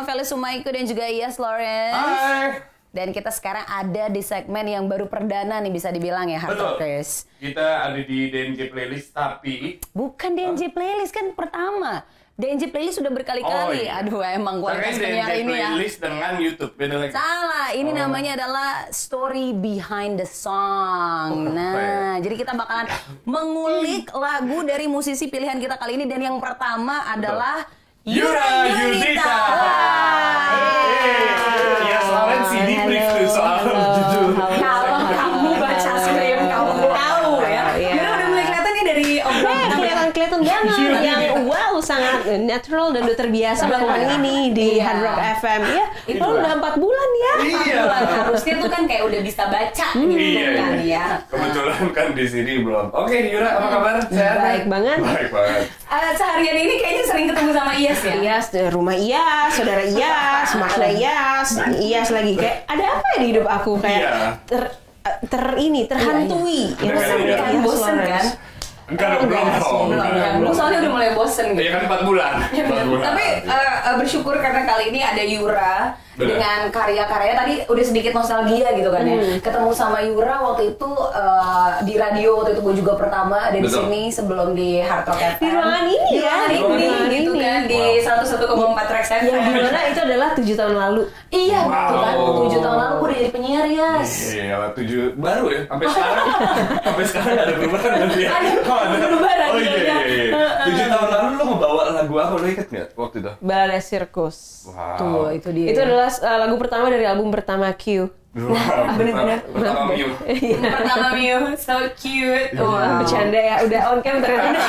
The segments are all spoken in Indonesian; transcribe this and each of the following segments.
bersama Feli Sumaiku dan juga Iyas Lawrence. Hai. Dan kita sekarang ada di segmen yang baru perdana nih bisa dibilang ya Hard Betul. Talkers. Kita ada di DNJ Playlist tapi Bukan DNJ Playlist kan pertama. DNJ Playlist sudah berkali-kali. iya. Aduh emang Sangkain penyiar DNJ ini ya. Playlist dengan YouTube beda lagi. Salah, ini Oh. namanya adalah story behind the song. Oh, Nah, jadi kita bakalan mengulik lagu dari musisi pilihan kita kali ini dan yang pertama adalah Yura Yunita. Ya selalu sih di brief tuh soal natural dan udah terbiasa melakukan ini di Iya. Hard Rock FM ya. Itu udah empat bulan ya. Iya. Bulan harusnya tuh kan kayak udah bisa baca gitu Iya, kan iya. ya. Kebetulan kan di sini belum. Oke, Yura apa kabar? Sehat? Baik banget. Baik banget. Eh, seharian ini kayaknya sering ketemu sama Iyas ya. Iyas, eh, rumah Iyas, saudara Iyas, makna Iyas, Iyas lagi kayak ada apa ya di hidup aku kayak Iya. ter ter ini terhantui Iya, iya. namanya Iya, Kan Lawrence. kan? Enggak dong, belum dong. Belum, ya. Soalnya udah mulai bosen gitu. Iya kan 4 bulan. Ya, benar. 4 bulan. Tapi eh, eh, bersyukur karena kali ini ada Yura Benar. dengan karya-karyanya tadi udah sedikit nostalgia gitu kan ya. Hmm. Ketemu sama Yura waktu itu eh, di radio waktu itu gue juga pertama ada di Betul. sini sebelum di Hard Rock FM. Di ruangan ini Di ya. ruangan Di ini ruangan gitu ini. kan di Wow. 101,4 Trax FM. Yang di mana itu adalah tujuh tahun lalu. Iya betul kan. Wow. Tujuh tahun lalu gue udah jadi penyiar Yas. Iya, tujuh baru ya sampai sekarang. sampai sekarang ada perubahan nanti ya. Ada Oh, ada. perubahan, Oh iya iya, iya iya. Tujuh tahun lalu lo ngebawa lagu apa lo inget nggak waktu itu? Balada Sirkus. Wow. Tuh itu dia. Itu adalah uh, lagu pertama dari album pertama Q. Bener-bener. Pertama Miu. pertama Mio so cute. Iya. Wow. Bercanda ya, udah on cam ternyata.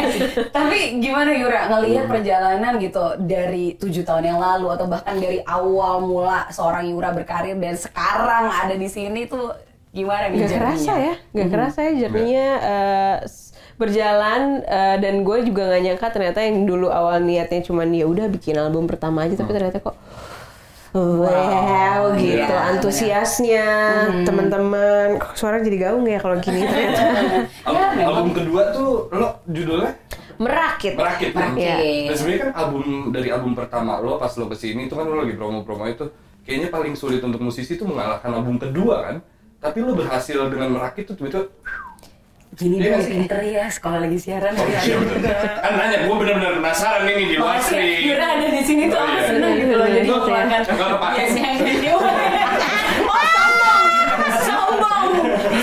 Eh, tapi gimana Yura ngelihat perjalanan gitu dari tujuh tahun yang lalu atau bahkan dari awal mula seorang Yura berkarir dan sekarang ada di sini tuh gimana nih Gak kerasa ya, gak kerasa ya jadinya berjalan eh, dan gue juga gak nyangka ternyata yang dulu awal niatnya cuman ya udah bikin album pertama aja tapi ternyata kok wow, gitu iya, antusiasnya teman-teman kok suara jadi gaung ya kalau gini ternyata Al- Ya, memang. album kedua tuh lo judulnya merakit Merakit. kan? Merakit. Iya. Dan sebenarnya kan album dari album pertama lo pas lo ke sini itu kan lo lagi promo-promo itu kayaknya paling sulit untuk musisi itu mengalahkan album kedua kan. Tapi lo berhasil dengan merakit tuh tiba-tiba Gini Iya dong nggak sih? pinter ya sekolah lagi siaran Oh, dari iya, kan nanya, gue bener-bener penasaran ini di live Makanya stream. Yura ada di sini tuh Oh, aku iya. seneng gitu loh jadi ya. keluarkan Nggak kepake. biasanya yang video. Sombong, sombong,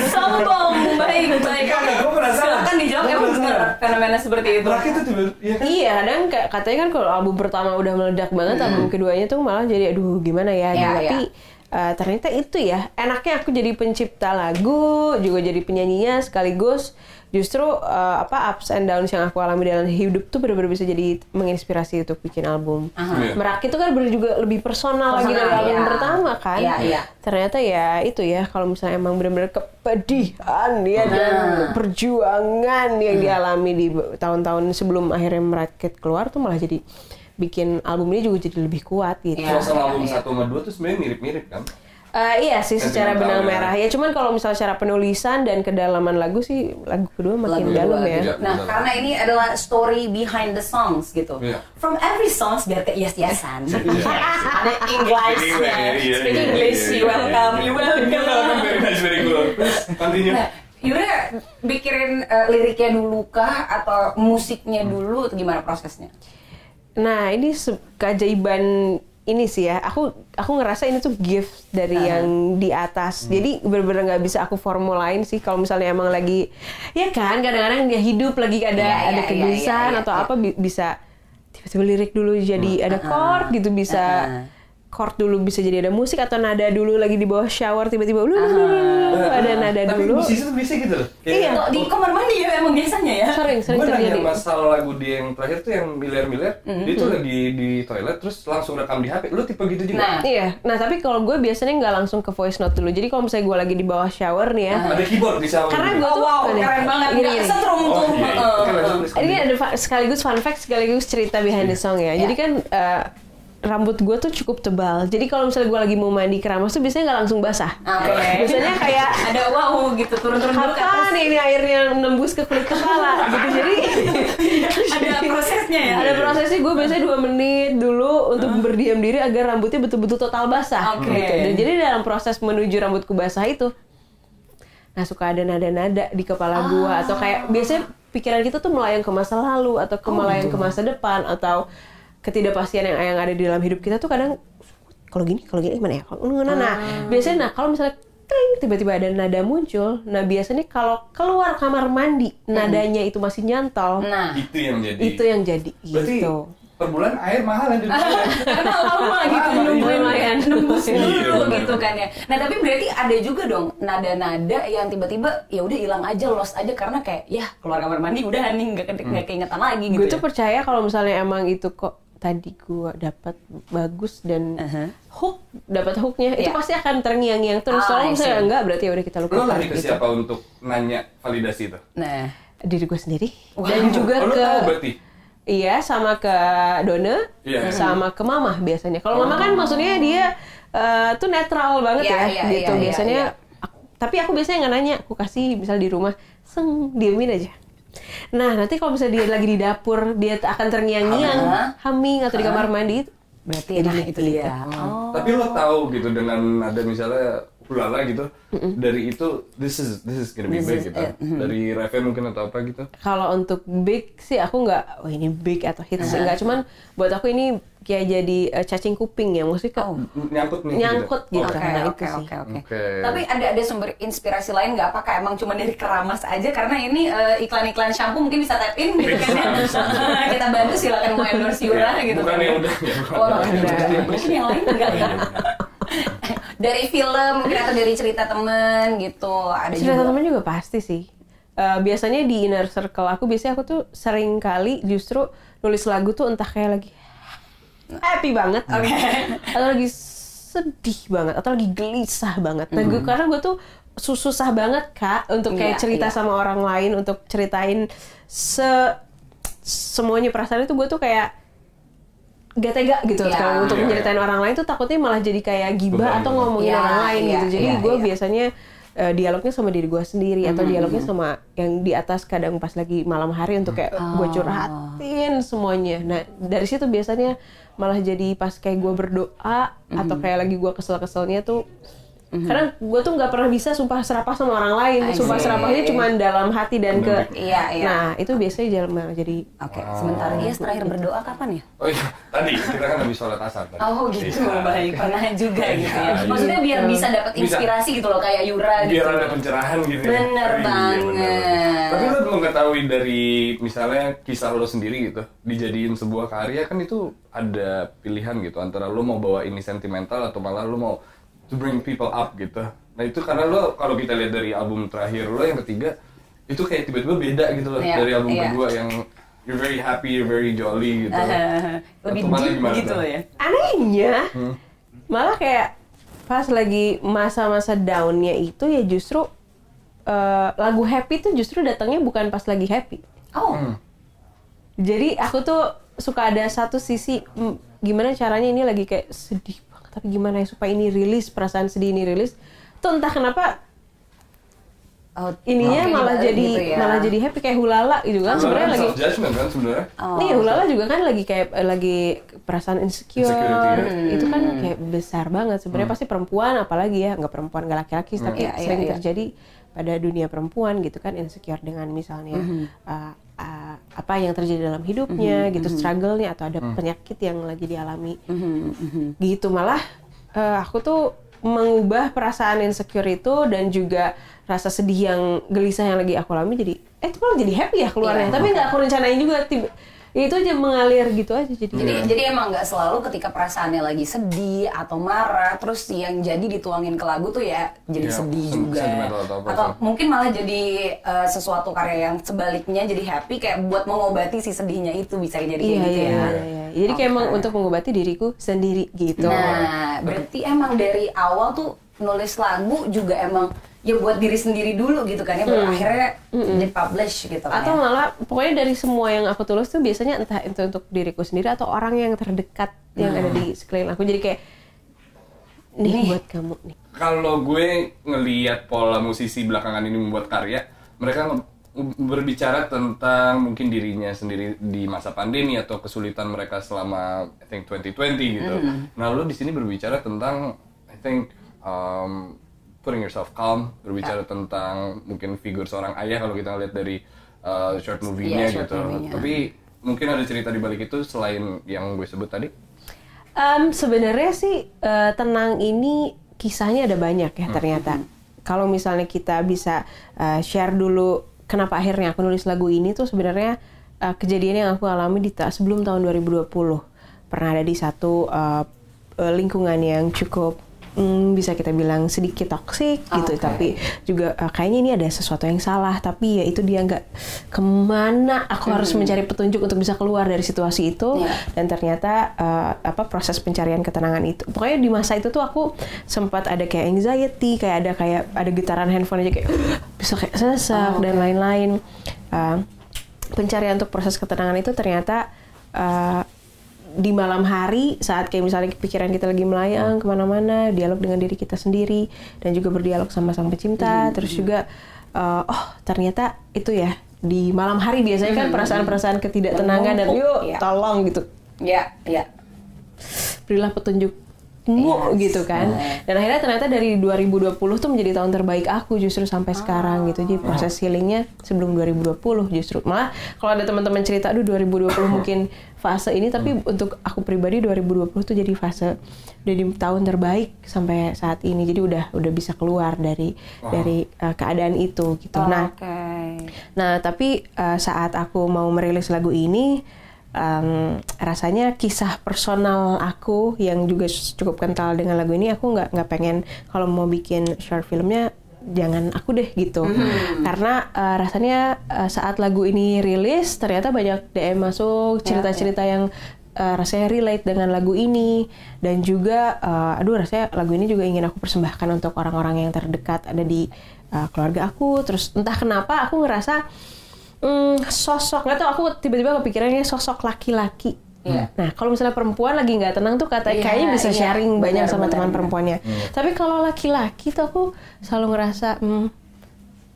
sombong, baik baik. Gua penasaran. Dijawab emang bener fenomena seperti itu. Merakit tuh iya kan? Iya, kadang kayak- katanya kan kalau album pertama udah meledak banget, album keduanya tuh malah jadi aduh gimana ya. Iya, Tapi eh, ternyata itu ya, enaknya aku jadi pencipta lagu, juga jadi penyanyinya sekaligus justru eh, apa ups and downs yang aku alami dalam hidup tuh benar-benar bisa jadi menginspirasi untuk bikin album. Iya. Merakit itu kan ber- juga lebih personal, lagi dari Personal, album iya. pertama kan. Iya, iya. Ternyata ya itu ya kalau misalnya emang benar-benar kepedihan ya dan perjuangan yang dialami di tahun-tahun sebelum akhirnya merakit keluar tuh malah jadi bikin album ini juga jadi lebih kuat gitu. Iya. Kalau sama album satu sama dua tuh sebenarnya mirip-mirip kan? Eh, iya sih secara benang merah ya cuman kalau misalnya secara penulisan dan kedalaman lagu sih lagu kedua makin Lagu dalam ya. Nah, benar. karena ini adalah story behind the songs gitu. Iya. From every songs biar keias-iasan. Iya. Ada Englishnya. Iya, iya, Speak iya, English, you welcome, you welcome. Welcome, very nice, very good. Continue. Nah, Yura bikirin eh, liriknya dulu kah atau musiknya dulu atau gimana prosesnya? Nah ini keajaiban ini sih ya. Aku aku ngerasa ini tuh gift dari yang di atas. Jadi bener-bener nggak bisa aku formulain sih. Kalau misalnya emang lagi ya kan kadang-kadang ya hidup lagi ada iya, ada iya, kegelisahan iya, iya, atau iya. apa bi- bisa tiba-tiba lirik dulu jadi ada chord gitu bisa Uh-uh. Chord dulu bisa jadi ada musik atau nada dulu lagi di bawah shower tiba-tiba lu ada nada Tapi dulu. musisi tuh bisa gitu loh. Iya. Kok di kamar mandi ya emang biasanya ya? Sering sering gue nanya terjadi. masalah lagu dia yang terakhir tuh yang miliar-miliar, dia tuh lagi di toilet terus langsung rekam di HP. Lu tipe gitu juga? Nah. Iya, nah tapi kalau gue biasanya nggak langsung ke voice note dulu. Jadi kalau misalnya gue lagi di bawah shower nih ya, Ada keyboard di shower. Karena juga. gua Oh tuh wow, keren banget. Gini, Nggak gini. setrum Oh, tuh. iya. Ini ada sekaligus fun fact sekaligus cerita behind the song ya. Jadi kan eh, rambut gue tuh cukup tebal. Jadi kalau misalnya gue lagi mau mandi keramas tuh biasanya nggak langsung basah. Oke. Biasanya kayak ada wow gitu turun-turun ke atas. kapan ini airnya nembus ke kulit kepala gitu. Jadi Ada prosesnya ya. ada prosesnya gue biasanya dua menit dulu untuk berdiam diri agar rambutnya betul-betul total basah. Oke. Gitu. Dan jadi dalam proses menuju rambutku basah itu, nah suka ada nada-nada di kepala gue atau kayak biasanya pikiran kita tuh melayang ke masa lalu atau ke melayang ke masa depan atau ketidakpastian yang yang ada di dalam hidup kita tuh kadang kalau gini kalau gini gimana ya kalau nah, nah biasanya nah kalau misalnya tring tiba-tiba ada nada muncul nah biasanya kalau keluar kamar mandi nadanya itu masih nyantol Nah, Itu yang jadi. itu yang jadi Berarti gitu per bulan air mahal ya dunia. karena lama gitu nungguin iya. nembus dulu gitu kan ya. Nah tapi berarti ada juga dong nada-nada yang tiba-tiba ya udah hilang aja lost aja karena kayak ya keluar kamar mandi udah nih nggak nggak keingetan lagi gitu. gue tuh ya. percaya kalau misalnya emang itu kok tadi gue dapat bagus dan Uh-huh. hook dapat hooknya itu Iya. pasti akan terngiang-ngiang terus kalau I misalnya see. enggak berarti ya udah kita Lo lupakan lari ke gitu. siapa untuk nanya validasi itu? Nah, diri gue sendiri Wow. dan juga Oh, lo ke tahu berarti? iya sama ke Dona Iya. sama ke Mama biasanya kalau Mama kan maksudnya dia eh, tuh netral banget Iya, ya iya, gitu iya, biasanya iya, ak- tapi aku biasanya nggak nanya aku kasih misal di rumah seng diemin aja nah nanti kalau misalnya dia lagi di dapur dia akan terngiang-ngiang Hah? humming atau di kamar mandi berarti nah itu dia. Oh. Tapi lo tahu gitu dengan ada misalnya hulala gitu dari itu this is this is gonna be This big gitu. it. Mhm. Dari Reve mungkin atau apa gitu. kalau untuk big sih aku nggak wah ini big atau hits Uh-huh. enggak cuman buat aku ini kayak jadi eh, cacing kuping ya maksudnya ke- Oh. Nyangkut nih. Nyangkut gitu. Oke, Nah, itu oke, sih. oke, oke. Oke. Tapi ada ada sumber inspirasi lain nggak? Apakah emang cuma dari keramas aja? Karena ini eh, iklan-iklan shampoo mungkin bisa tap in gitu kan ya. Kita bantu silakan mau endorse Yura Iya, gitu. bukan kan. yang udah ya. Oh. Mungkin yang lain enggak ya? dari film mungkin atau dari cerita temen gitu ada cerita juga. teman juga pasti sih Eh, biasanya di inner circle aku biasanya aku tuh sering kali justru nulis lagu tuh entah kayak lagi happy banget Oke. atau lagi sedih banget atau lagi gelisah banget nah, gue- karena gue tuh su- susah banget kak untuk kayak cerita iya. sama orang lain untuk ceritain se semuanya perasaan itu gue tuh kayak gak tega gitu Iya. kalau untuk Iya, menyeritain orang lain tuh takutnya malah jadi kayak gibah atau ngomongin Iya, orang lain iya, gitu jadi iya, gue iya. biasanya eh, dialognya sama diri gue sendiri atau Mm-hmm, dialognya sama yang di atas kadang pas lagi malam hari untuk kayak Oh. gue curhatin semuanya nah dari situ biasanya malah jadi pas kayak gue berdoa Mm-hmm. atau kayak lagi gue kesel-keselnya tuh karena gue tuh nggak pernah bisa sumpah serapah sama orang lain I sumpah serapahnya cuma dalam hati dan ke Iya, iya. nah itu biasanya jalan malah jadi Oke, sebentar ya terakhir berdoa kapan ya? Oh iya, tadi kita kan habis sholat asar tadi. Oh gitu, Iya. baik. Pernah juga Iya, gitu ya. iya. Maksudnya biar bisa dapat Bisa. inspirasi gitu loh kayak Yura gitu. Biar ada pencerahan gitu. ya. Bener Iya, banget. bener. Tapi lo mau ngetahui dari misalnya kisah lo sendiri gitu, dijadiin sebuah karya kan itu ada pilihan gitu antara lo mau bawa ini sentimental atau malah lo mau to bring people up gitu. Nah itu karena lo kalau kita lihat dari album terakhir lo yang ketiga itu kayak tiba-tiba beda gitu loh Iya, dari album iya. kedua yang you're very happy, you're very jolly gitu. Lebih Atau malah deep gimana gitu loh ya. anehnya Hmm. malah kayak pas lagi masa-masa downnya itu ya justru eh, lagu happy tuh justru datangnya bukan pas lagi happy Oh, Hmm. jadi aku tuh suka ada satu sisi gimana caranya ini lagi kayak sedih tapi gimana ya supaya ini rilis perasaan sedih ini rilis tuh entah kenapa oh ininya oke, malah dibalik jadi gitu ya. malah jadi happy kayak hulala gitu kan sebenarnya lagi judgment kan sebenarnya. Oh. Nih Hulala juga kan lagi kayak eh, lagi perasaan insecure, Insecurity, ya. itu kan kayak besar banget. Sebenarnya pasti perempuan, apalagi ya nggak perempuan nggak laki-laki, tapi Iya, iya, sering iya. terjadi pada dunia perempuan gitu kan insecure dengan misalnya uh, uh, apa yang terjadi dalam hidupnya, gitu struggle-nya atau ada penyakit yang lagi dialami, gitu malah eh, aku tuh mengubah perasaan insecure itu dan juga rasa sedih yang gelisah yang lagi aku alami jadi eh itu malah jadi happy ya keluarnya. Iya, tapi nggak aku rencanain juga tiba ya itu aja mengalir gitu aja jadi Jadi Iya. jadi emang nggak selalu ketika perasaannya lagi sedih atau marah, terus yang jadi dituangin ke lagu tuh ya jadi Iya, sedih juga. atau apa sih. mungkin malah jadi eh, sesuatu karya yang sebaliknya jadi happy kayak buat mengobati si sedihnya itu bisa jadi kayak iya gitu iya, ya. iya, iya. jadi kayak emang untuk mengobati diriku sendiri gitu Nah, berarti emang dari awal tuh nulis lagu juga emang ya buat diri sendiri dulu gitu kan ya baru akhirnya dipublish gitu kan atau ya. malah pokoknya dari semua yang aku tulis tuh biasanya entah itu untuk diriku sendiri atau orang yang terdekat yang ada di sekeliling aku. Jadi kayak nih, buat kamu nih. Kalau gue ngelihat pola musisi belakangan ini membuat karya, mereka berbicara tentang mungkin dirinya sendiri di masa pandemi atau kesulitan mereka selama I think 2020 gitu. Nah, lu di sini berbicara tentang I think um, putting yourself calm, berbicara tentang mungkin figur seorang ayah kalau kita lihat dari uh, short movie-nya short gitu. movie-nya. Tapi mungkin ada cerita di balik itu selain yang gue sebut tadi. Em, sebenarnya sih eh, tenang ini kisahnya ada banyak ya ternyata. Kalau misalnya kita bisa eh, share dulu kenapa akhirnya aku nulis lagu ini tuh sebenarnya eh, kejadian yang aku alami di ta- sebelum tahun 2020 pernah ada di satu eh, lingkungan yang cukup mm, bisa kita bilang sedikit toksik gitu tapi juga eh, kayaknya ini ada sesuatu yang salah tapi ya itu dia nggak ke mana. Aku harus mencari petunjuk untuk bisa keluar dari situasi itu. Iya. dan ternyata eh, apa proses pencarian ketenangan itu. Pokoknya di masa itu tuh aku sempat ada kayak anxiety kayak ada kayak ada getaran handphone aja kayak bisa kayak sesak Oh, dan oke. lain-lain. Eh, pencarian untuk proses ketenangan itu ternyata eh, di malam hari saat kayak misalnya pikiran kita lagi melayang ke mana-mana dialog dengan diri kita sendiri dan juga berdialog sama sang pencipta terus juga eh, oh ternyata itu ya di malam hari biasanya kan perasaan-perasaan ketidaktenangan dan yuk iya. tolong gitu. Ya ya berilah petunjukmu gitu kan. dan akhirnya ternyata dari 2020 tuh menjadi tahun terbaik aku justru sampai sekarang gitu. Jadi proses healingnya sebelum 2020 justru. Malah kalau ada teman-teman cerita aduh 2020 mungkin fase ini tapi untuk aku pribadi 2020 tuh jadi fase jadi tahun terbaik sampai saat ini. Jadi udah udah bisa keluar dari dari uh, keadaan itu gitu. Nah oke. Nah, tapi uh, saat aku mau merilis lagu ini, um, rasanya kisah personal aku yang juga cukup kental dengan lagu ini, aku nggak nggak pengen kalau mau bikin short filmnya jangan aku deh gitu, karena uh, rasanya uh, saat lagu ini rilis ternyata banyak DM masuk cerita-cerita yang uh, rasanya relate dengan lagu ini. Dan juga uh, aduh rasanya lagu ini juga ingin aku persembahkan untuk orang-orang yang terdekat ada di uh, keluarga aku. Terus entah kenapa aku ngerasa mm, sosok nggak tahu aku tiba-tiba kepikirannya sosok laki-laki Iya. Nah, kalau misalnya perempuan lagi nggak tenang tuh kata Iya, kayaknya bisa iya. sharing banyak Benar, sama benar, teman benar. perempuannya. Tapi kalau laki-laki tuh aku selalu ngerasa, hmm,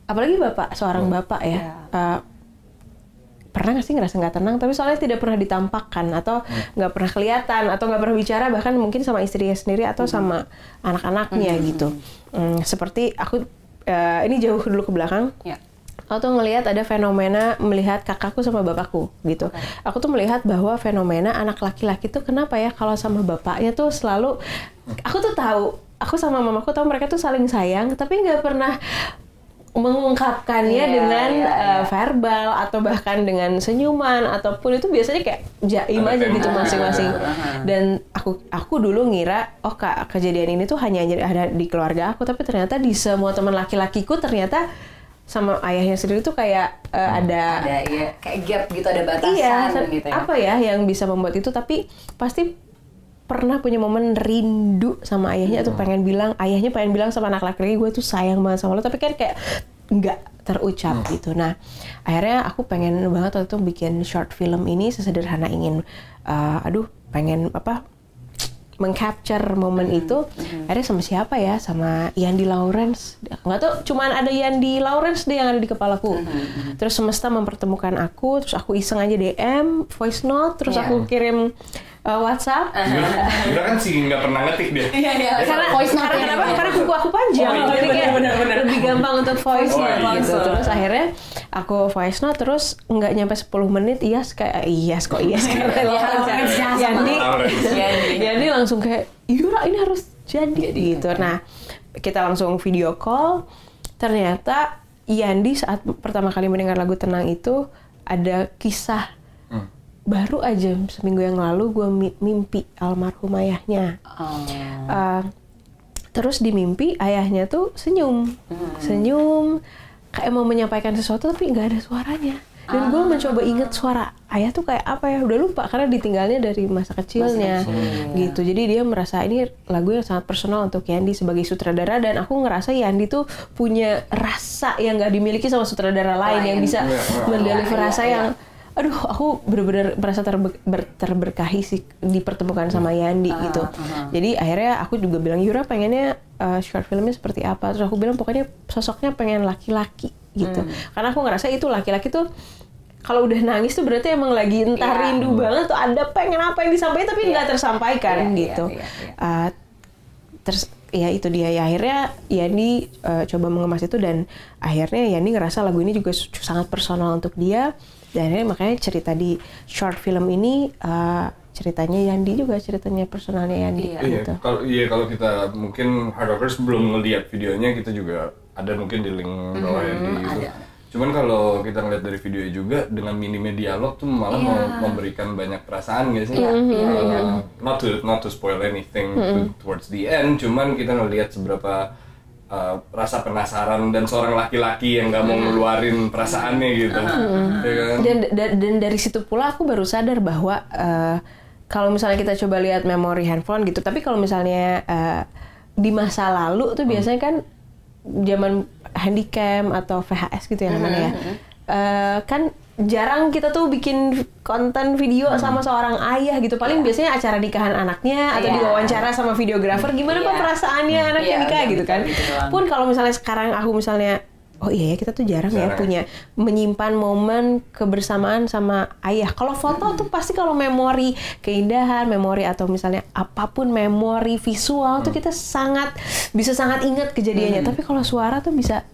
apalagi bapak, seorang bapak ya, Iya. uh, pernah nggak sih ngerasa nggak tenang? Tapi soalnya tidak pernah ditampakkan atau nggak pernah kelihatan atau nggak pernah bicara bahkan mungkin sama istrinya sendiri atau sama anak-anaknya gitu. Hmm, seperti aku eh, ini jauh dulu ke belakang. Ya aku tuh ngelihat ada fenomena melihat kakakku sama bapakku gitu. Aku tuh melihat bahwa fenomena anak laki-laki tuh kenapa ya kalau sama bapaknya tuh selalu aku tuh tahu aku sama mamaku tahu mereka tuh saling sayang tapi nggak pernah mengungkapkannya Iya, dengan eh, iya. verbal atau bahkan dengan senyuman ataupun itu biasanya kayak jaim aja gitu masing-masing dan aku aku dulu ngira oh kak kejadian ini tuh hanya ada di keluarga aku tapi ternyata di semua teman laki-lakiku ternyata sama ayahnya sendiri tuh kayak eh, ada ada ya kayak gap gitu ada batasan iya gitu ya. apa ya yang bisa membuat itu? Tapi pasti pernah punya momen rindu sama ayahnya atau pengen bilang ayahnya pengen bilang sama anak laki-laki gue tuh sayang banget sama lo. Tapi kan kayak nggak terucap gitu. Nah akhirnya aku pengen banget waktu itu bikin short film ini sesederhana ingin eh, aduh pengen apa mengcapture momen itu akhirnya sama siapa ya? Sama Yandi Lawrence. Nggak tahu cuman ada Yandi Lawrence deh yang ada di kepalaku. Terus semesta mempertemukan aku terus aku iseng aja DM voice note terus Iya. aku kirim uh, WhatsApp Udah kan sih nggak pernah ngetik dia. iya iya karena voice note karena ya. kenapa? Karena kuku aku panjang, Oh, iya, jadi kayak benar-benar. lebih gampang untuk voice Oh, note iya. gitu. Terus akhirnya aku voice note terus nggak nyampe 10 menit yes kayak yes kok yes karena Iya, Lawrence. iya, Yandi Lawrence. Yandi. Yandi langsung kayak iya ini harus jadi, Jadi, gitu. Nah kita langsung video call. Ternyata Yandi saat pertama kali mendengar lagu tenang itu ada kisah. Baru aja seminggu yang lalu gue mimpi almarhum ayahnya. Oh. Uh, terus di mimpi ayahnya tuh senyum, Hmm. senyum kayak mau menyampaikan sesuatu tapi nggak ada suaranya. dan gue mencoba inget suara ayah tuh kayak apa ya udah lupa karena ditinggalnya dari masa kecilnya gitu jadi dia merasa ini lagu yang sangat personal untuk Yandi sebagai sutradara dan aku ngerasa Yandi tuh punya rasa yang gak dimiliki sama sutradara lain yang Lain. bisa Iya, mendeliver iya, rasa iya. yang aduh aku bener-bener merasa terbe- ber- terberkahi sih dipertemukan sama Yandi gitu. jadi akhirnya aku juga bilang Yura pengennya uh, short filmnya seperti apa? Terus aku bilang pokoknya sosoknya pengen laki-laki gitu. Karena aku ngerasa itu laki-laki tuh kalau udah nangis tuh berarti emang lagi entah Iya. rindu banget tuh ada pengen apa yang disampaikan tapi nggak tersampaikan Iya, iya, gitu. iya, iya. Uh, terus ya itu dia. Ya akhirnya Yani uh, coba mengemas itu dan akhirnya Yani ngerasa lagu ini juga sangat personal untuk dia dan akhirnya makanya cerita di short film ini uh, ceritanya Yandi juga ceritanya personalnya Yandi Iya. Iya, gitu. kalau iya kalau kita mungkin Hard Rockers belum ngeliat videonya kita juga ada mungkin di link bawah ya di YouTube. ada. Cuman kalau kita ngeliat dari videonya juga dengan minimnya dialog tuh malah Iya. mem- memberikan banyak perasaan gak sih? Iya, iya, Uh, iya. Not to not to spoil anything to- towards the end, cuman kita ngeliat seberapa uh, rasa penasaran dan seorang laki-laki yang nggak mau ngeluarin perasaannya gitu. Ya kan? dan, dan dan dari situ pula aku baru sadar bahwa eh, kalau misalnya kita coba lihat memori handphone gitu tapi kalau misalnya eh, di masa lalu tuh biasanya kan zaman handycam atau VHS gitu ya namanya ya Eh, kan jarang kita tuh bikin konten video sama seorang ayah gitu. Paling biasanya acara nikahan anaknya atau Iya. diwawancara sama videografer. Gimana pak Iya. perasaannya anaknya Iya, nikah udah gitu kan? gitu pun kalau misalnya sekarang aku misalnya oh iya ya kita tuh jarang, ya punya menyimpan momen kebersamaan sama ayah. Kalau foto tuh pasti kalau memori keindahan, memori atau misalnya apa pun memori visual tuh kita sangat bisa sangat ingat kejadiannya. Tapi kalau suara tuh bisa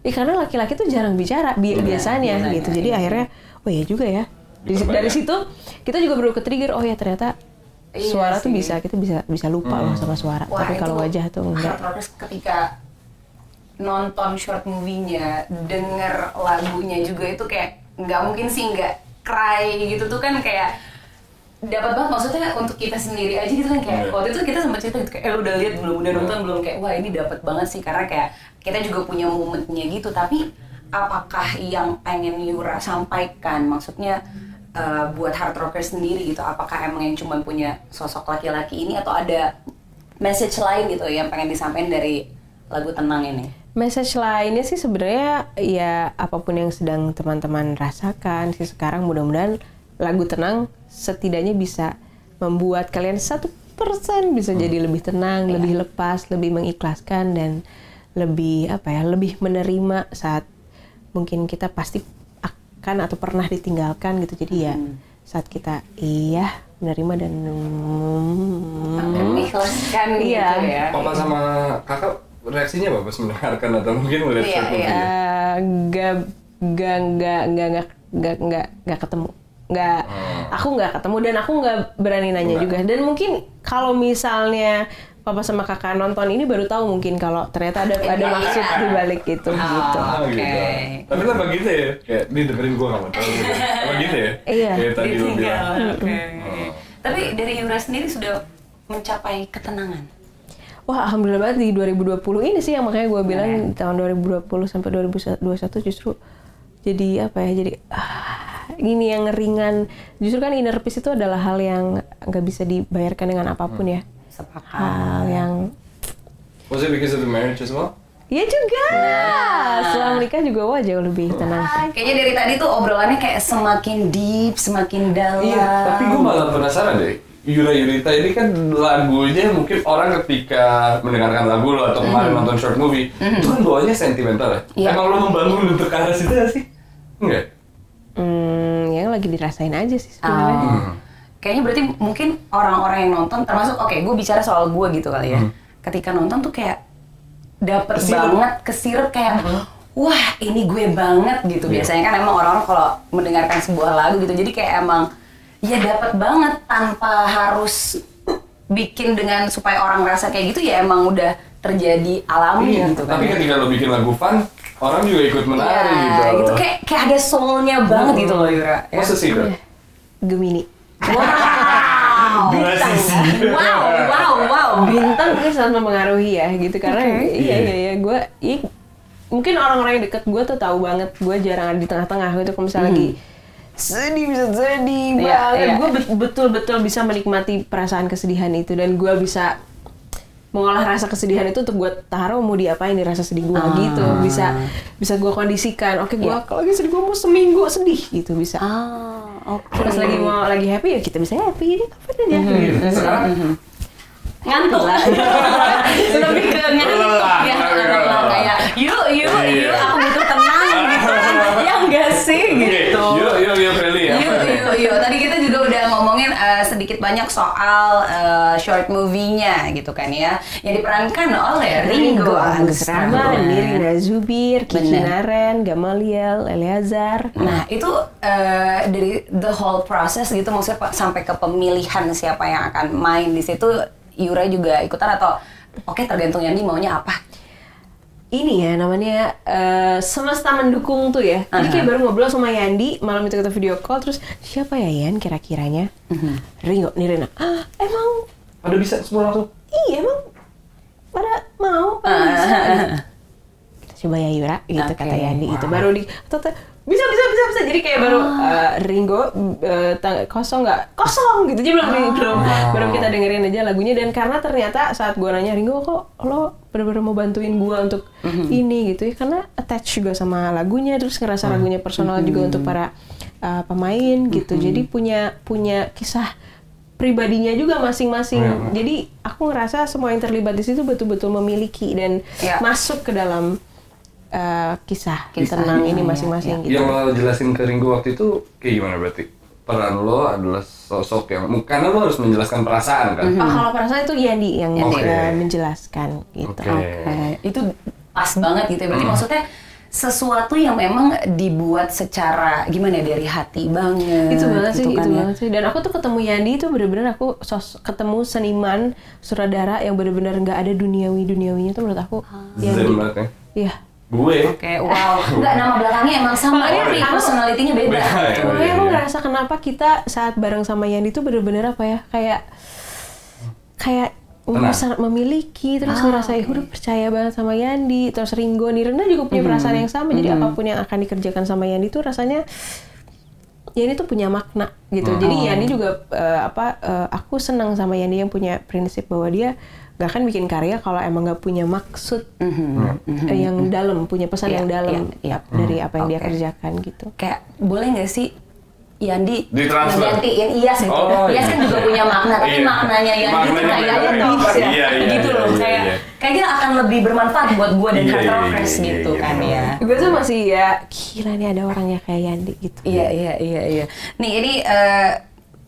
Ya, karena laki-laki tuh jarang bicara bi- biasanya biasanya, gitu. Jadi iya. akhirnya oh iya juga ya. Dari, dari situ kita juga baru ke trigger oh ya ternyata Iya suara tuh sih. bisa kita bisa bisa lupa loh sama suara. Wah, Tapi kalau wajah tuh enggak. Rockers ketika nonton short movie-nya, denger lagunya juga itu kayak nggak mungkin sih nggak cry gitu tuh kan kayak dapat banget maksudnya untuk kita sendiri aja gitu kan kayak Iya. waktu itu kita sempat cerita gitu kayak eh udah lihat belum udah nonton belum? Kayak wah ini dapat banget sih karena kayak kita juga punya momennya gitu tapi apakah yang pengen Yura sampaikan maksudnya eh, buat hard rocker sendiri gitu apakah emang yang cuma punya sosok laki-laki ini atau ada message lain gitu yang pengen disampaikan dari lagu tenang ini? Message lainnya sih sebenarnya ya apa pun yang sedang teman-teman rasakan sih sekarang mudah-mudahan lagu tenang setidaknya bisa membuat kalian satu persen bisa hmm. jadi lebih tenang, yeah. lebih lepas, lebih mengikhlaskan dan lebih apa ya, lebih menerima saat mungkin kita pasti akan atau pernah ditinggalkan gitu. Jadi ya hmm. ya saat kita iya menerima dan hmm. mengikhlaskan hmm. iya. gitu ya. Iya. Papa sama kakak reaksinya apa pas mendengarkan atau mungkin melihat yeah, iya, iya. gitu ya? statement. Gak, gak, gak, gak, gak, gak, gak ketemu nggak aku nggak ketemu dan aku nggak berani nanya Nggak. juga dan mungkin kalau misalnya papa sama kakak nonton ini baru tahu mungkin kalau ternyata ada ada Iya. maksud di balik itu Oh. gitu Ah, Oke. gitu. Tapi lah begitu ya, kayak dia dengerin gua gak mau tahu gitu. Apa gitu ya? Iya. Kayak tadi lu Ditinggal, bilang. oke. Hmm. Tapi dari Yura sendiri sudah mencapai ketenangan. wah alhamdulillah banget di 2020 ini sih yang makanya gue bilang Iya. tahun 2020 sampai 2021 justru jadi apa ya jadi ah, ini yang ringan justru kan inner peace itu adalah hal yang nggak bisa dibayarkan dengan apa pun ya Sepakat. hal yang Was it because of the marriage as well? ya juga setelah menikah juga wah jauh lebih tenang Kayaknya dari tadi tuh obrolannya kayak semakin deep, semakin dalam. Iya, tapi gue malah penasaran deh. Yura Yurita ini kan lagunya mungkin orang ketika mendengarkan lagu lo atau kemarin nonton short movie itu kan bawahnya sentimental ya. Iya. Emang lo membangun untuk ke arah situ gak sih? Enggak. hmm, yang lagi dirasain aja sih sebenarnya Oh. Kayaknya berarti mungkin orang-orang yang nonton termasuk oke gue bicara soal gue gitu kali ya. Ketika nonton tuh kayak dapet Kesirup. banget kesirep kayak wah ini gue banget gitu. Iya. Biasanya kan emang orang-orang kalau mendengarkan sebuah lagu gitu jadi kayak emang ya dapet banget tanpa harus bikin dengan supaya orang rasa kayak gitu ya emang udah terjadi alami gitu kan. Tapi ketika lo bikin lagu fun, orang juga ikut menari Iya, gitu. gitu kayak kayak ada soulnya banget gitu loh Yura. ya. Masa sih, Kak? Gemini Wow. Dua sisi. Wow, wow, wow. bintang itu sangat mempengaruhi ya gitu karena Oke. iya Iya. iya iya gue mungkin orang-orang yang deket gue tuh tahu banget gue jarang ada di tengah-tengah gitu kalau misalnya lagi sedih bisa sedih Iya, banget iya. gue bet- betul-betul bisa menikmati perasaan kesedihan itu dan gue bisa mengolah rasa kesedihan itu untuk gue taruh mau diapain di rasa sedih gue gitu. Bisa bisa gue kondisikan oke gue Iya. kalau lagi sedih gue mau seminggu sedih gitu bisa. Ah, oke. Terus lagi mau lagi happy ya kita bisa happy ini kapan aja. Gitu. Sekarang? Ngantuk. Lah lebih ke ngantuk ya. Kayak yuk yuk Iya. yuk aku butuh tenang gitu kan ya enggak sih gitu yuk yuk yuk Feli ya. Yuk, yuk, yuk. Tadi kita juga udah ngomongin eh, sedikit banyak soal eh, short movie-nya gitu kan ya, yang diperankan oleh Ringo Agus Rahman. Nirina Zubir, Kiki. Naren, Gamaliel, Eleazar. Nah itu eh, dari the whole process gitu maksudnya Pak, sampai ke pemilihan siapa yang akan main di situ Yura juga ikutan atau oke tergantung Yandi maunya apa? Ini ya namanya eh, semesta mendukung tuh ya. Jadi kayak baru ngobrol sama Yandi malam itu kita video call terus siapa ya Yan kira-kiranya? Ringo, Nirina. "Ah, emang Ada bisa semua langsung. iya emang pada mau pada bisa gitu. kita coba ya Yura gitu Oke. kata Yandi itu baru di atau bisa bisa bisa bisa jadi kayak baru eh, Ringo eh, tang- kosong nggak kosong gitu jadi belum belum baru kita dengerin aja lagunya dan karena ternyata saat gua nanya Ringo kok lo bener-bener mau bantuin gua untuk ini gitu ya. Karena attach juga sama lagunya terus ngerasa lagunya personal juga untuk para eh, pemain gitu. Jadi punya punya kisah pribadinya juga masing-masing. Jadi aku ngerasa semua yang terlibat di situ betul-betul memiliki dan Ya. masuk ke dalam uh, kisah, Kisahnya, tentang ini ya, masing-masing gitu. Yang lo jelasin ke Ringo waktu itu kayak gimana berarti? Peran lo adalah sosok yang karena lo harus menjelaskan perasaan kan. Oh, kalau perasaan itu Yandi yang Oke. uh, menjelaskan gitu. Oke. Oke, itu pas banget gitu ya. Berarti maksudnya sesuatu yang memang dibuat secara gimana ya dari hati banget. Itu banget sih, gitu kan itu ya. banget sih. Dan aku tuh ketemu Yandi itu bener-bener aku sos ketemu seniman sutradara yang bener-bener nggak ada duniawi duniawinya tuh menurut aku Zen Yandi. ya. Iya. Gue. Oke, wow. Enggak nama belakangnya emang sama, tapi aku- personality-nya beda. Beda, ya. Makanya aku ngerasa kenapa kita saat bareng sama Yandi tuh bener-bener apa ya kayak kayak Tenang. bisa memiliki terus Ah, ngerasa ya udah percaya banget sama Yandi terus Ringo Nirina juga punya perasaan yang sama jadi apa pun yang akan dikerjakan sama Yandi tuh rasanya Yandi tuh punya makna gitu jadi Yandi juga eh, apa eh, aku senang sama Yandi yang punya prinsip bahwa dia gak akan bikin karya kalau emang gak punya maksud eh, yang dalam punya pesan Iya, yang dalam iya, iya. dari apa yang dia Oke. kerjakan gitu Kayak boleh nggak sih Yandi ngegantiin Iyas gitu. Oh, Iyas kan iya. juga punya makna, tapi Iya. maknanya Yandi tuh Maknanya kayaknya beda. bisa Iya, iya, gitu iya, loh. iya, kayak iya. kayaknya akan lebih bermanfaat buat gue dan Iya, Hard iya, Rockers iya, gitu iya, kan iya. ya. gue tuh masih ya gila nih ada orangnya kayak Yandi gitu Iya iya iya iya. Nih ini eh,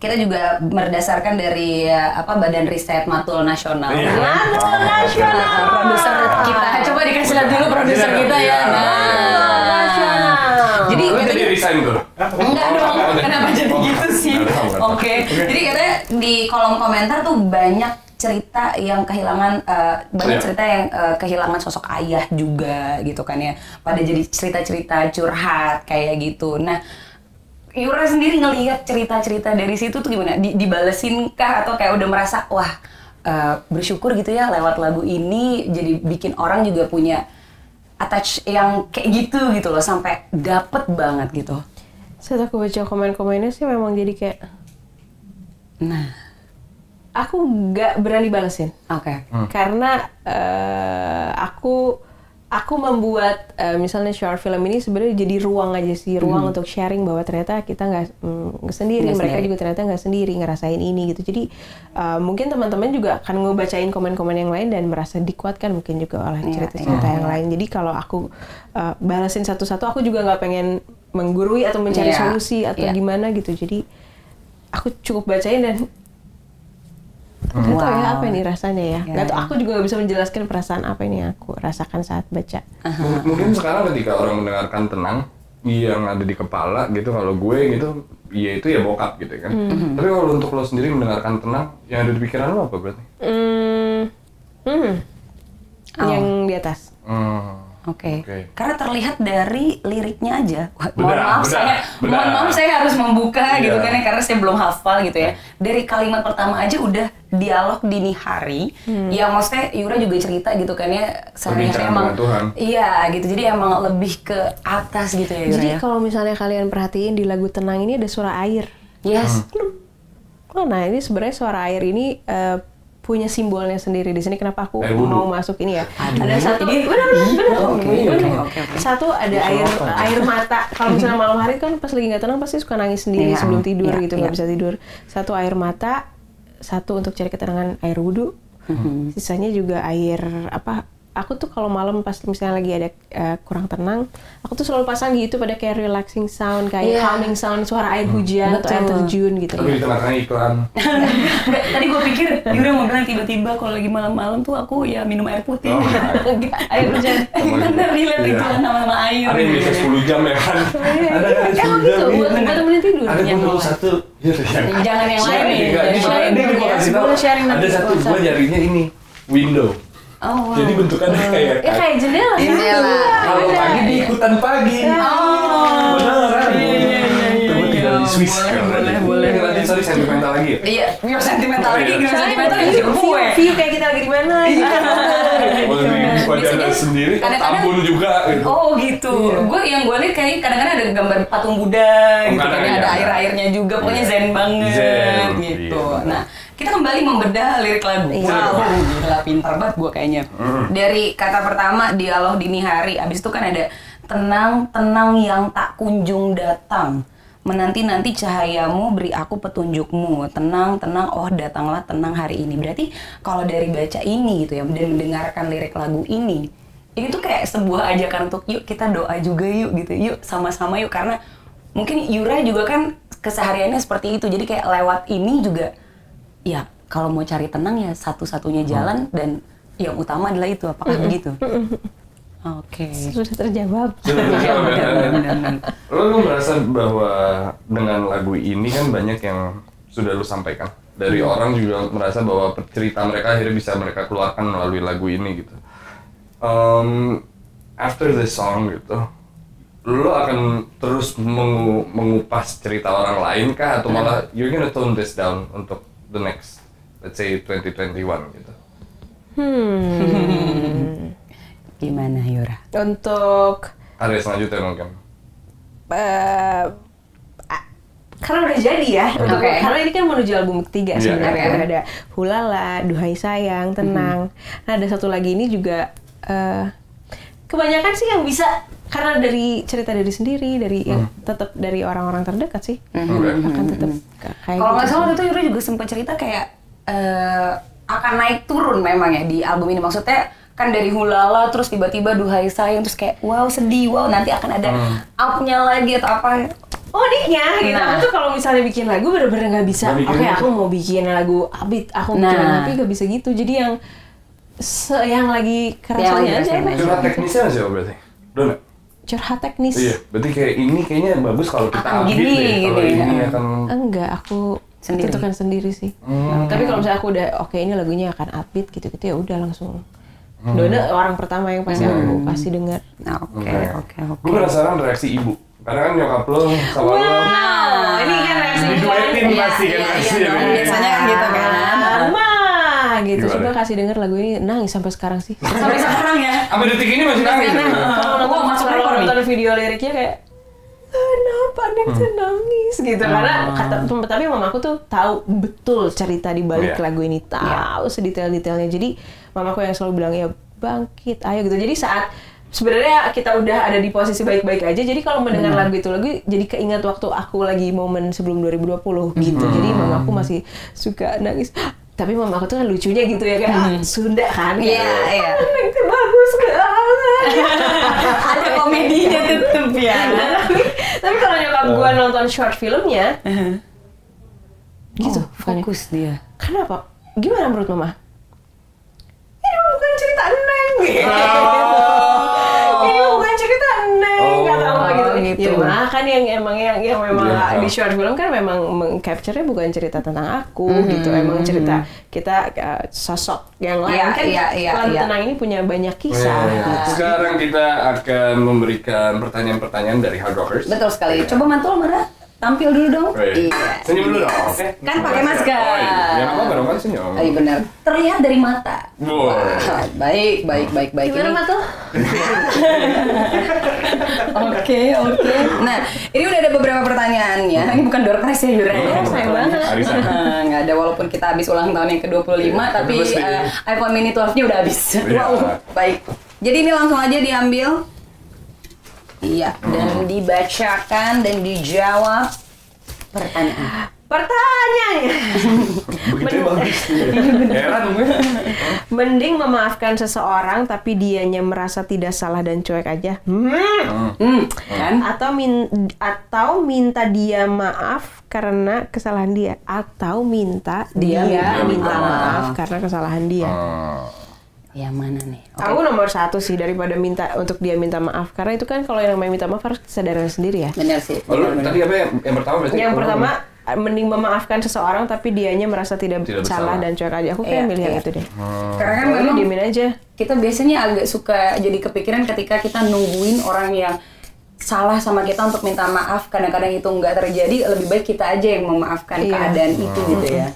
kita juga berdasarkan dari apa Badan Riset Matul Nasional. Iya. Matul Nasional. Nah, produser kita. Coba dikasih lihat dulu produser Iya, kita ya. Nah. Nasional. Jadi Lo jadi resign tuh? Enggak dong, kenapa jadi Oh, gitu sih? Oke, jadi katanya di kolom komentar tuh banyak cerita yang kehilangan eh, banyak Iya. cerita yang eh, kehilangan sosok ayah juga gitu kan ya. Pada jadi cerita-cerita curhat kayak gitu. Nah, Yura sendiri ngelihat cerita-cerita dari situ tuh gimana? Di, dibalesin kah atau kayak udah merasa wah eh, bersyukur gitu ya lewat lagu ini jadi bikin orang juga punya attach yang kayak gitu gitu loh sampai dapet banget gitu. Saat aku baca komen-komennya sih memang jadi kayak Nah, aku nggak berani balesin oke. karena eh, aku aku membuat eh, misalnya short film ini sebenarnya jadi ruang aja sih ruang untuk sharing bahwa ternyata kita nggak mm, sendiri Nggak mereka sendiri. juga ternyata nggak sendiri ngerasain ini gitu. Jadi eh, mungkin teman-teman juga akan ngebacain komen-komen yang lain dan merasa dikuatkan mungkin juga oleh Iya, cerita-cerita yang lain. Jadi kalau aku eh, balasin satu-satu aku juga nggak pengen menggurui atau mencari Iya, solusi atau iya. gimana gitu. Jadi aku cukup bacain dan Gak tau ya Wow. apa ini rasanya ya. Ya, Gak tau ya. aku juga gak bisa menjelaskan perasaan apa ini yang aku rasakan saat baca. M- Mungkin sekarang ketika orang mendengarkan tenang yang ada di kepala gitu kalau gue gitu ya itu ya bokap gitu kan. Tapi kalau untuk lo sendiri mendengarkan tenang yang ada di pikiran lo apa berarti? Hmm, hmm. Oh. yang di atas. Hmm. Oke. Oke. Karena terlihat dari liriknya aja. Wah, mohon Benar, maaf benar, saya, benar. mohon maaf saya harus membuka Iya. gitu kan ya karena saya belum hafal gitu ya. Dari kalimat pertama aja udah dialog dini hari. Yang maksudnya Yura juga cerita gitu kan ya sehari-hari Perbincangan emang Tuhan. Iya gitu. Jadi emang lebih ke atas gitu ya Yura Jadi ya. kalau misalnya kalian perhatiin di lagu Tenang ini ada suara air. Yes. Oh, nah ini sebenarnya suara air ini eh, punya simbolnya sendiri di sini. Kenapa aku Air mau masuk ini ya? Aduh. Ada satu, Ini- benar, benar, oke, oke. Satu ada air air mata. Kalau misalnya malam hari kan pas lagi nggak tenang pasti suka nangis sendiri Iya, sebelum tidur iya, gitu nggak iya. bisa tidur. Satu air mata, satu untuk cari ketenangan air wudhu. Mm-hmm. Sisanya juga air apa? Aku tuh kalau malam pas misalnya lagi ada eh, kurang tenang, aku tuh selalu pasang gitu pada kayak relaxing sound, kayak Iya. calming sound, suara air hujan atau air terjun gitu. Tapi di tengah-tengah iklan. Tadi gue pikir Yura mau bilang tiba-tiba kalau lagi malam-malam tuh aku ya minum air putih. Oh. Enggak, air hujan. Karena relate Iya. itu kan nama-nama air. Ada yang biasa 10 jam ya kan? Ada kan Eh, 10 gitu, jam. buat, iya. buat temenin tidur. Ada bawah. satu. Iya, yang- Jangan yang lain ini ya, kasih nanti Ada satu, gua jarinya ini window. Oh, wow. Jadi bentukannya kayak Ya kayak jendela. kan? Jendela. kalau pagi di ikutan pagi. Oh. Beneran. Iya, iya, iya, iya, Coba iya. tinggal di Swiss. Boleh, kan, boleh, boleh, Nanti boleh. sorry sentimental lagi ya. Iya, biar sentimental lagi, Iya. Soalnya sentimental lagi view, gue. view kayak kita lagi di mana. Iya. Boleh di sendiri, kadang-kadang- tambun juga gitu. Oh gitu. Gue yang gue lihat kayak kadang-kadang ada gambar patung Buddha gitu kan, kadang ya, ada ada. air-airnya juga, pokoknya Iya. zen banget Zen, gitu. iya. Nah, kita kembali membedah lirik lagu. Wow, gila pintar banget gue kayaknya. Dari kata pertama dialog dini hari, abis itu kan ada tenang, tenang yang tak kunjung datang. Menanti-nanti cahayamu beri aku petunjukmu. Tenang, tenang, oh datanglah tenang hari ini. Berarti kalau dari baca ini gitu ya, dan mendengarkan lirik lagu ini, ini tuh kayak sebuah ajakan untuk yuk kita doa juga yuk gitu. Yuk sama-sama yuk karena mungkin Yura juga kan kesehariannya seperti itu. Jadi kayak lewat ini juga ya kalau mau cari tenang ya satu-satunya jalan dan yang utama adalah itu. Apakah begitu? Oke. Sudah terjawab. Sudah terjawab, ya. Lo, lo merasa bahwa dengan lagu ini kan banyak yang sudah lo sampaikan dari orang juga merasa bahwa cerita mereka akhirnya bisa mereka keluarkan melalui lagu ini gitu. Um, after this song gitu, lo akan terus mengu- mengupas cerita orang lain kah atau malah you're gonna tone this down untuk the next let's say 2021 gitu. Gimana Yura? Untuk Karya selanjutnya mungkin. eh, a- karena udah jadi ya, untuk- Oke. karena ini kan menuju album ketiga Iya. sebenarnya. Udah ada Hulala, Duhai Sayang, Tenang. Nah ada satu lagi ini juga eh, kebanyakan sih yang bisa karena dari cerita dari sendiri, dari yang tetap dari orang-orang terdekat sih Oke. akan tetap ka- kayak Kalau nggak gitu salah waktu itu Yura juga sempat cerita kayak eh, akan naik turun memang ya di album ini. Maksudnya kan dari hulala terus tiba-tiba duhai sayang terus kayak wow sedih wow nanti akan ada up-nya lagi atau apa Oh diknya gitu. Nah. Aku tuh kalau misalnya bikin lagu bener-bener nggak bisa. Oke bikin aku mau bikin lagu upbeat, aku Nah. bikin tapi nggak bisa gitu. Jadi yang se yang lagi kerasanya aja. rasain aja. Curhat teknisnya sih oh, berarti? Nggak? Curhat teknis. Iya, berarti kayak ini kayaknya bagus kalau kita Akan upbeat gini, deh. Kalau gitu ya. ini akan Enggak, aku Sendiri. tentukan sendiri sih. Hmm. Tapi kalau misalnya aku udah oke ini lagunya akan upbeat gitu-gitu ya udah langsung. Dona orang pertama yang pasti aku kasih dengar. nah oke oke oke Gue penasaran reaksi ibu. Karena kan nyokap lo sama lo Wow, ini kan reaksi diduetin Iya, pasti kan iya, pasti. iya dong. ya. Biasanya kan gitu kan. Mama gitu. Gimana? Coba kasih denger lagu ini. Nangis sampai sekarang sih. sampai sekarang ya? Sampai detik ini masih nangis. Kalau nonton, masuk kalau nonton video liriknya kayak kenapa nih bisa nangis? gitu. Karena kata tapi mamaku tuh tahu betul cerita di balik Iya. lagu ini. Tahu sedetail-detailnya. Jadi mamaku yang selalu bilang ya bangkit ayo gitu. Jadi saat sebenarnya kita udah ada di posisi baik-baik aja. Jadi kalau mendengar lagu itu lagu jadi keingat waktu aku lagi momen sebelum 2020 gitu. Jadi mamaku masih suka nangis tapi mamaku tuh kan lucunya gitu ya kayak ah, Sunda kan? Iya, kayak, iya. "Ah, Neng tuh bagus banget. Ada komedinya tetep ya. Tapi, tapi kalau nyokap gue nonton short filmnya gitu oh, fokus dia. Kenapa? Gimana menurut mama? Ini bukan cerita neng. Gitu Oh. Itu. Ya kan yang emang yang yang memang Iya. di short film kan memang mengcapture-nya bukan cerita tentang aku gitu, emang cerita kita uh, sosok yang lain Iya, kan iya, iya, Pelan iya. Tenang ini punya banyak kisah. Well, gitu. Sekarang kita akan memberikan pertanyaan-pertanyaan dari Hard Rockers. Betul sekali. Coba mantul Mara, tampil dulu dong. Weh, Iya. Senyum dulu dong, oke? Kan pakai masker. Oh, iya. Ya, apa dong kan senyum. Iya benar. Terlihat dari mata. Wow. Wah, baik, baik, baik, baik. Gimana Ini- Matul? Oke, oke. Nah, ini udah ada beberapa pertanyaannya. Ini bukan door prize ya, Yura. ya? Oh, sayang banget. Arisan. Nah, Nggak ada walaupun kita habis ulang tahun yang ke-25 Iya, tapi eh, iPhone mini 12-nya udah habis. Iya. Wow, baik. Jadi ini langsung aja diambil. Iya, dan dibacakan dan dijawab pertanyaan. Pertanyaannya, Begitu ya, bagus. Heran gue. mending memaafkan seseorang tapi dianya merasa tidak salah dan cuek aja. Hmm. Hmm, kan? Atau min atau minta dia maaf karena kesalahan dia atau minta Dia dia, minta minta maaf. maaf karena kesalahan dia. Oh. Yang mana nih? Oke. Aku nomor satu sih daripada minta untuk dia minta maaf karena itu kan kalau yang namanya minta maaf harus kesadaran sendiri ya. Bener sih. Oh, lu bener, bener. tadi apa yang, yang pertama berarti? Yang Oh, pertama mending memaafkan seseorang tapi dianya merasa tidak, Tidak salah bersalah. dan cuek aja. Aku kayak Iya, milih yang iya. itu deh. Karena kan memang diemin aja. kita biasanya agak suka jadi kepikiran ketika kita nungguin orang yang salah sama kita untuk minta maaf kadang-kadang itu nggak terjadi lebih baik kita aja yang memaafkan Iya. keadaan itu gitu ya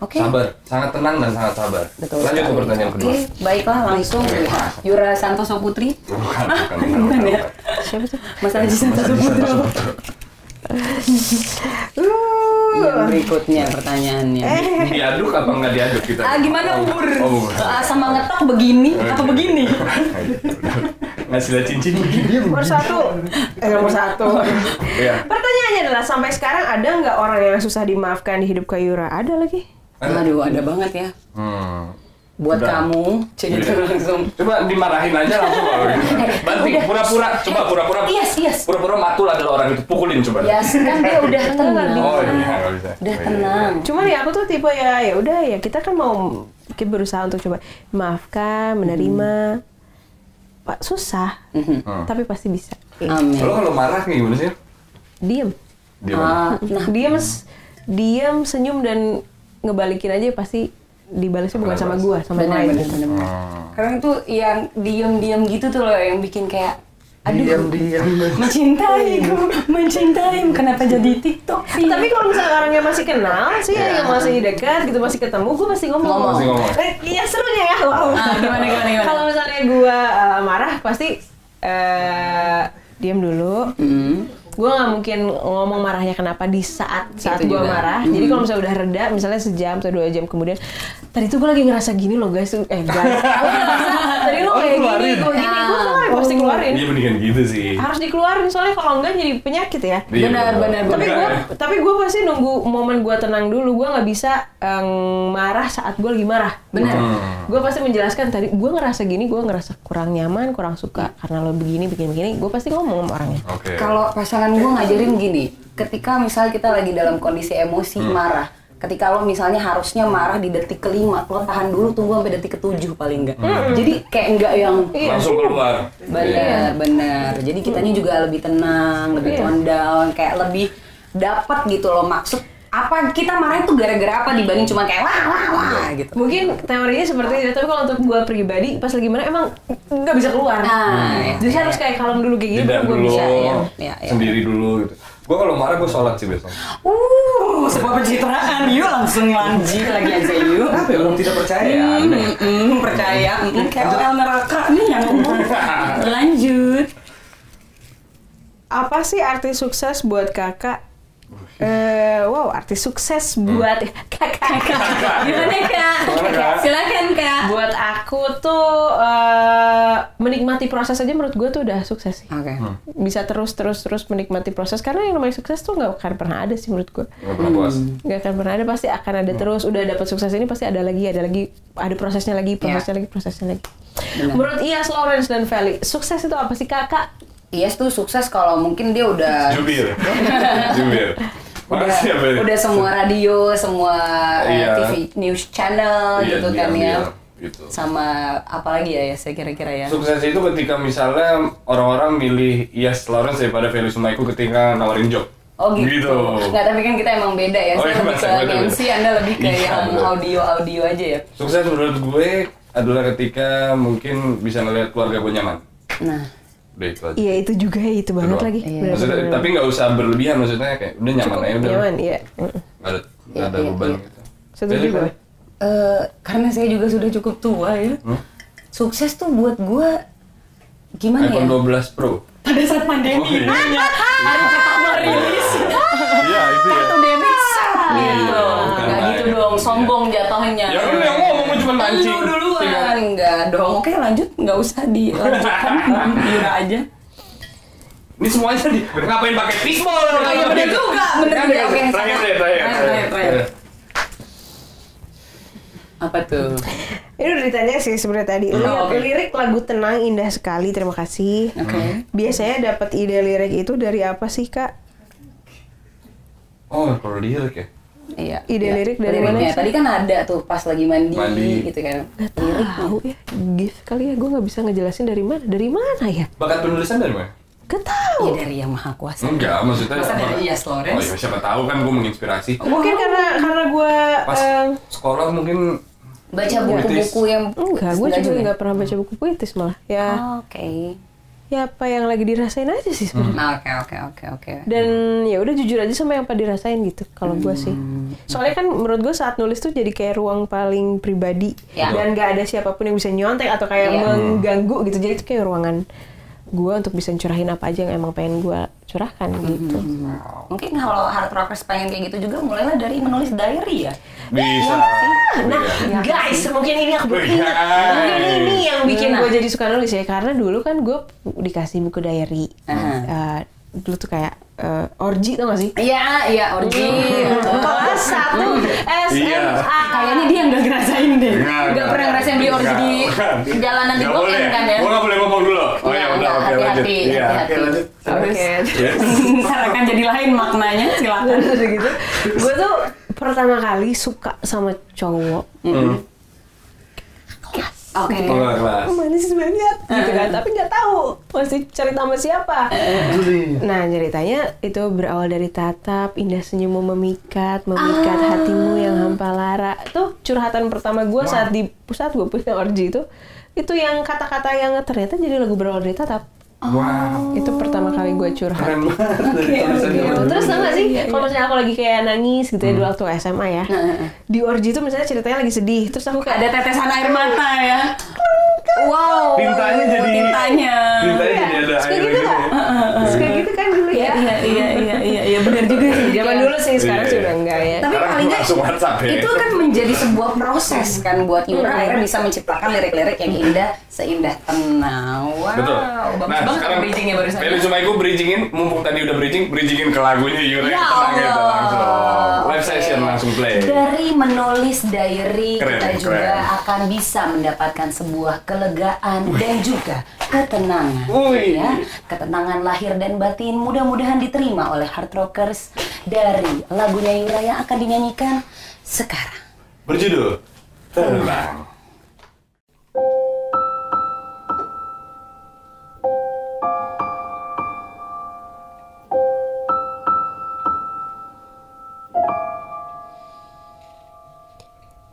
oke Sabar, sangat tenang dan sangat sabar. Betul Lanjut ke pertanyaan kedua. Oke, baiklah langsung Yura Santoso Putri Bukan, bukan, bukan ya Siapa tuh? Mas Haji Santoso Putri yang berikutnya pertanyaannya Diaduk apa nggak diaduk kita? ah gimana bur Oh, bukan. Ah, sama ngetok begini apa begini Ngasih lihat cincin begini. Nomor satu. Eh, nomor satu. Iya. Pertanyaannya adalah sampai sekarang ada nggak orang yang susah dimaafkan di hidup Kayura? Ada lagi. Aduh ada banget ya Hmm. buat Udah. kamu cek gitu Iya. langsung Coba dimarahin aja langsung kalau gitu. Banting, Udah. pura-pura, coba pura-pura. Yes, yes. Pura-pura matul adalah orang itu, pukulin coba. Ya, kan dia udah tenang. Oh iya, nggak bisa. Udah Oh, iya. tenang. Cuman ya aku tuh tipe ya ya udah ya kita kan mau kita berusaha untuk coba maafkan, menerima. Pak susah, Hmm. tapi pasti bisa. Amin. Lo kalau marah kayak gimana sih? Diem. Dia Ah, Nah, diem, diem, senyum dan ngebalikin aja pasti dibalasnya bukan sama gua, sama yang lain. gitu. Hmm. Karena itu yang diem-diem gitu tuh loh yang bikin kayak aduh Diam-diam. mencintaiku, mencintaimu. Kenapa jadi TikTok sih? Tapi kalau misalnya orangnya masih kenal sih, Iya. yang masih dekat gitu, masih ketemu, gue pasti ngomong. Ngomong. Pasti ngomong. Eh, Iya serunya ya. Wow. Ah, gimana, gimana, gimana? Kalau misalnya gue uh, marah, pasti eh diam dulu. Hmm. Gue nggak mungkin ngomong marahnya kenapa di saat saat Itu gue marah. Hmm. Jadi kalau misalnya udah reda, misalnya sejam atau dua jam kemudian, tadi tuh gue lagi ngerasa gini loh guys, eh guys, tadi lo Oh, kayak gini, keluarin. gue gini, gue tuh pasti keluarin. Iya mendingan gitu sih. Harus dikeluarin soalnya kalau enggak jadi penyakit ya. Iya, Benar, benar, tapi gue tapi gue pasti nunggu momen gue tenang dulu gue nggak bisa em, marah saat gue lagi marah Benar. Hmm. gue pasti menjelaskan tadi gue ngerasa gini gue ngerasa kurang nyaman kurang suka karena lo begini begini begini gue pasti ngomong sama orangnya Oke. Kalau pasangan gue ngajarin gini, ketika misalnya kita lagi dalam kondisi emosi Hmm. marah, ketika lo misalnya harusnya marah di detik kelima, lo tahan dulu tunggu sampai detik ketujuh paling enggak. Jadi kayak enggak yang Iya. Langsung keluar. benar benar. Jadi kitanya juga lebih tenang, lebih Iya. tone down, kayak lebih dapat gitu loh maksud apa kita marah itu gara-gara apa dibanding cuma kayak wah wah wah gitu. mungkin teorinya seperti itu tapi kalau untuk gue pribadi pas lagi marah emang nggak bisa keluar Nah, ya, jadi ya, harus ya. kayak kalem dulu kayak gitu gue bisa ya ya, ya. sendiri dulu gitu. Gue kalau marah gue sholat sih besok. Uh, sebuah pencitraan. Yuk langsung lanjut lagi aja yuk. Apa ya orang tidak percaya? Aneh. Hmm, percaya. Hmm, KOL neraka nih yang ngomong. Lanjut. apa sih arti sukses buat kakak Eh, wow, arti sukses buat kakak. Gimana kak? Gimana, Kak? Silakan kak. buat aku tuh eh, menikmati proses aja menurut gue tuh udah sukses sih. Oke. Bisa terus terus terus menikmati proses karena yang namanya sukses tuh nggak akan pernah ada sih menurut gue. Nggak pernah puas. Nggak akan pernah ada pasti akan ada terus. Udah dapat sukses ini pasti ada lagi, ada lagi, ada prosesnya lagi, prosesnya lagi, prosesnya lagi. Benar. Menurut Ias, Lawrence dan Feli, sukses itu apa sih kakak? Yes tuh sukses kalau mungkin dia udah Jubir. Jubir. udah, Makasih ya, udah semua radio, semua eh, Iya. TV news channel Iya, gitu kan ya. gitu. Sama apalagi ya, ya saya kira-kira ya. Sukses itu ketika misalnya orang-orang milih Yes Lawrence daripada Felix Sumaiku ketika nawarin job. Oh gitu. Nggak, tapi kan kita emang beda ya. Oh, Saya iya, lebih ke beda, beda. MC, Anda lebih ke Iya, yang audio-audio aja ya. Sukses menurut gue adalah ketika mungkin bisa ngelihat keluarga gue nyaman. Nah, Udah itu aja. Iya itu juga itu banget doang. lagi. Iya. Maksudnya, bener, tapi nggak usah berlebihan maksudnya kayak udah nyaman Cukup aja udah. nyaman, iya. Nggak ada nggak ada Iya, iya, beban iya. gitu. Setuju Jadi, gue. eh, karena saya juga sudah cukup tua ya. Hmm? Sukses tuh buat gua gimana iPhone ya? 12 Pro. Pada saat pandemi Oh, iya. hanya hari pertama rilis. Iya itu ya. Kartu debit sah, Iya, dong, sombong jatuhnya. Ya kan lu yang ngomong gua cuma mancing. Lu duluan. Tinggal- Enggak dong. Oke lanjut, nggak usah dilanjutkan. Yura aja. Ini semuanya di ngapain pakai fishball? Oh, iya, bener juga, bener Kan, juga. Oke, Terakhir deh, terakhir. Apa tuh? Ini udah ditanya sih sebenarnya tadi. Oh, Lirik, oke. lirik lagu tenang indah sekali. Terima kasih. Oke. Biasanya dapat ide lirik itu dari apa sih kak? Oh, kalau lirik ya. Iya. Ide iya. lirik dari Liriknya. mana sih? Tadi kan ada tuh pas lagi mandi, Mandi. gitu kan. Gak tahu ya. Gift kali ya. Gue nggak bisa ngejelasin dari mana. Dari mana ya? Bakat penulisan dari mana? Gak tahu. Iya dari yang maha kuasa. Enggak, maksudnya Masa dari Yes Lawrence? Oh iya, siapa tahu kan gue menginspirasi. Mungkin karena karena gue Pas sekolah mungkin Baca buku-buku yang enggak, gue juga juga. nggak pernah baca buku puitis malah. Ya, Oh, Oke. Ya apa yang lagi dirasain aja sih sebenarnya. Nah, oke oke oke oke. Dan ya udah jujur aja sama yang apa dirasain gitu kalau gue sih. Soalnya kan menurut gue saat nulis tuh jadi kayak ruang paling pribadi Ya. dan gak ada siapa pun yang bisa nyontek atau kayak Iya. mengganggu gitu. Jadi itu kayak ruangan gue untuk bisa curahin apa aja yang emang pengen gue curahkan gitu. Mungkin kalau hard rockers pengen kayak gitu juga mulailah dari menulis diary ya. bisa. Nah, Iya. guys, mungkin ini aku baru ingat. Mungkin ini yang bikin Nah. gue jadi suka nulis ya. Karena dulu kan gue dikasih buku diary. Aha. Eh, dulu tuh kayak eh, orgi tau gak sih? Iya, iya, orgi. Kelas satu. SMA. Kayaknya dia nggak ngerasain deh. Enggak, Nggak pernah ngerasain beli orgi di jalanan di Blok M kan ya. Gue nggak boleh ngomong dulu. Oh ya Iya, udah, enggak, oke lanjut. Iya, oke lanjut. Oke. Ntar akan jadi lain maknanya, silakan. Gitu. Gue tuh pertama kali suka sama cowok. Hmm. Oke. Oh, nggak kelas. Manis banget gitu kan. Tapi nggak tahu mesti cerita sama siapa. Nah ceritanya itu berawal dari tatap, indah senyummu memikat, memikat hatimu yang hampa lara. Itu curhatan pertama gue saat di pusat gue punya orgi itu. Itu yang kata-kata yang ternyata jadi lagu berawal dari tatap. Wow. Itu pertama kali gue curhat. Keren banget Gitu. zaman Terus gak sih, kalau misalnya aku lagi kayak nangis gitu ya dulu waktu SMA ya, di orgi itu misalnya ceritanya lagi sedih, terus aku kayak Ada tetesan air mata ya. Wow. Tintanya jadi Tintanya. Tintanya jadi ada Suka air gitu gitu. gak? Suka gitu kan dulu ya? Iya, iya, iya, iya, iya, benar juga sih. Zaman dulu sih, sekarang Iya. sudah enggak ya. Tapi paling nggak langsung WhatsApp ya. itu kan menjadi sebuah proses kan buat Yura akhirnya bisa menciptakan lirik-lirik yang indah seindah tenang. Wow. Betul. Nah, banget sekarang bridgingnya barusan. Feli cuma aku bridgingin, mumpung tadi udah bridging, bridgingin ke lagunya Yura Ya tenang gitu Allah. langsung. Live Oke. session langsung play. Dari menulis diary Keren, kita juga keren. akan bisa mendapatkan sebuah kelegaan dan juga ketenangan. Wih. Ya, ketenangan lahir dan batin mudah-mudahan diterima oleh hard rockers dari lagunya Yura yang akan dinyanyikan sekarang. Berjudul Tenang.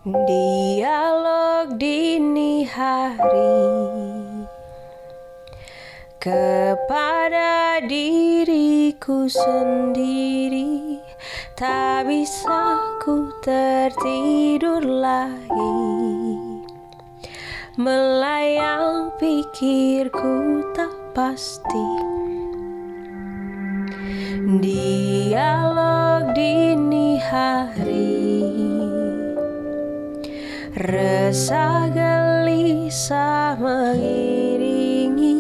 Dialog dini hari. Kepada diriku sendiri tak bisa ku tertidur lagi. Melayang pikirku tak pasti. Dialog dini hari Resah gelisah mengiringi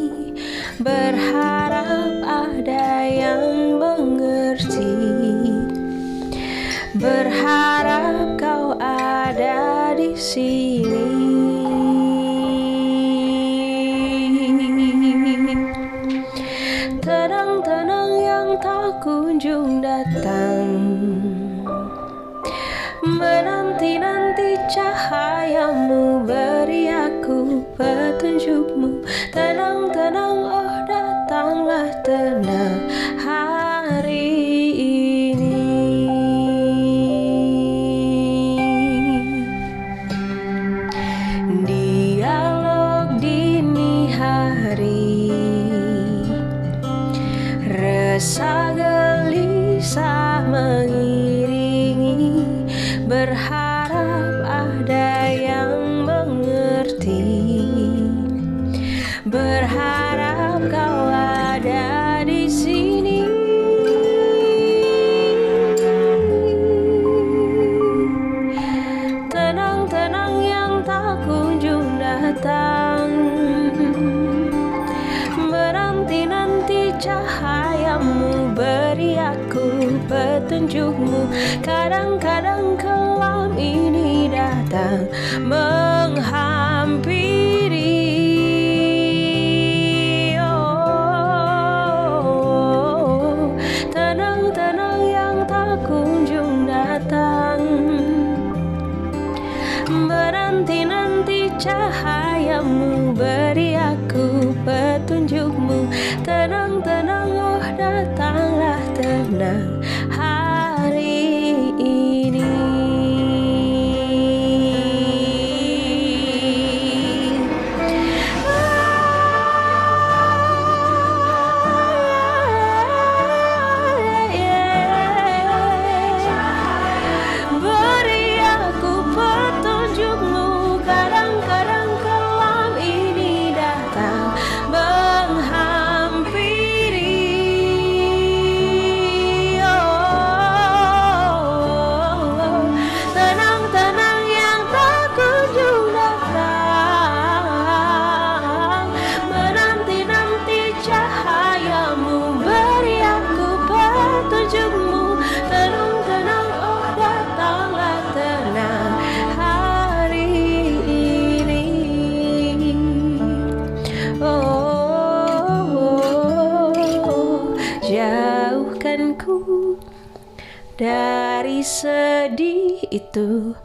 Berharap ada yang mengerti. Berharap kau ada di sini. Tenang-tenang yang tak kunjung datang cahayamu beri aku petunjukmu. Tenang tenang oh datanglah tenang hari ini. Dialog dini hari. Resah gelisah mengingat sedih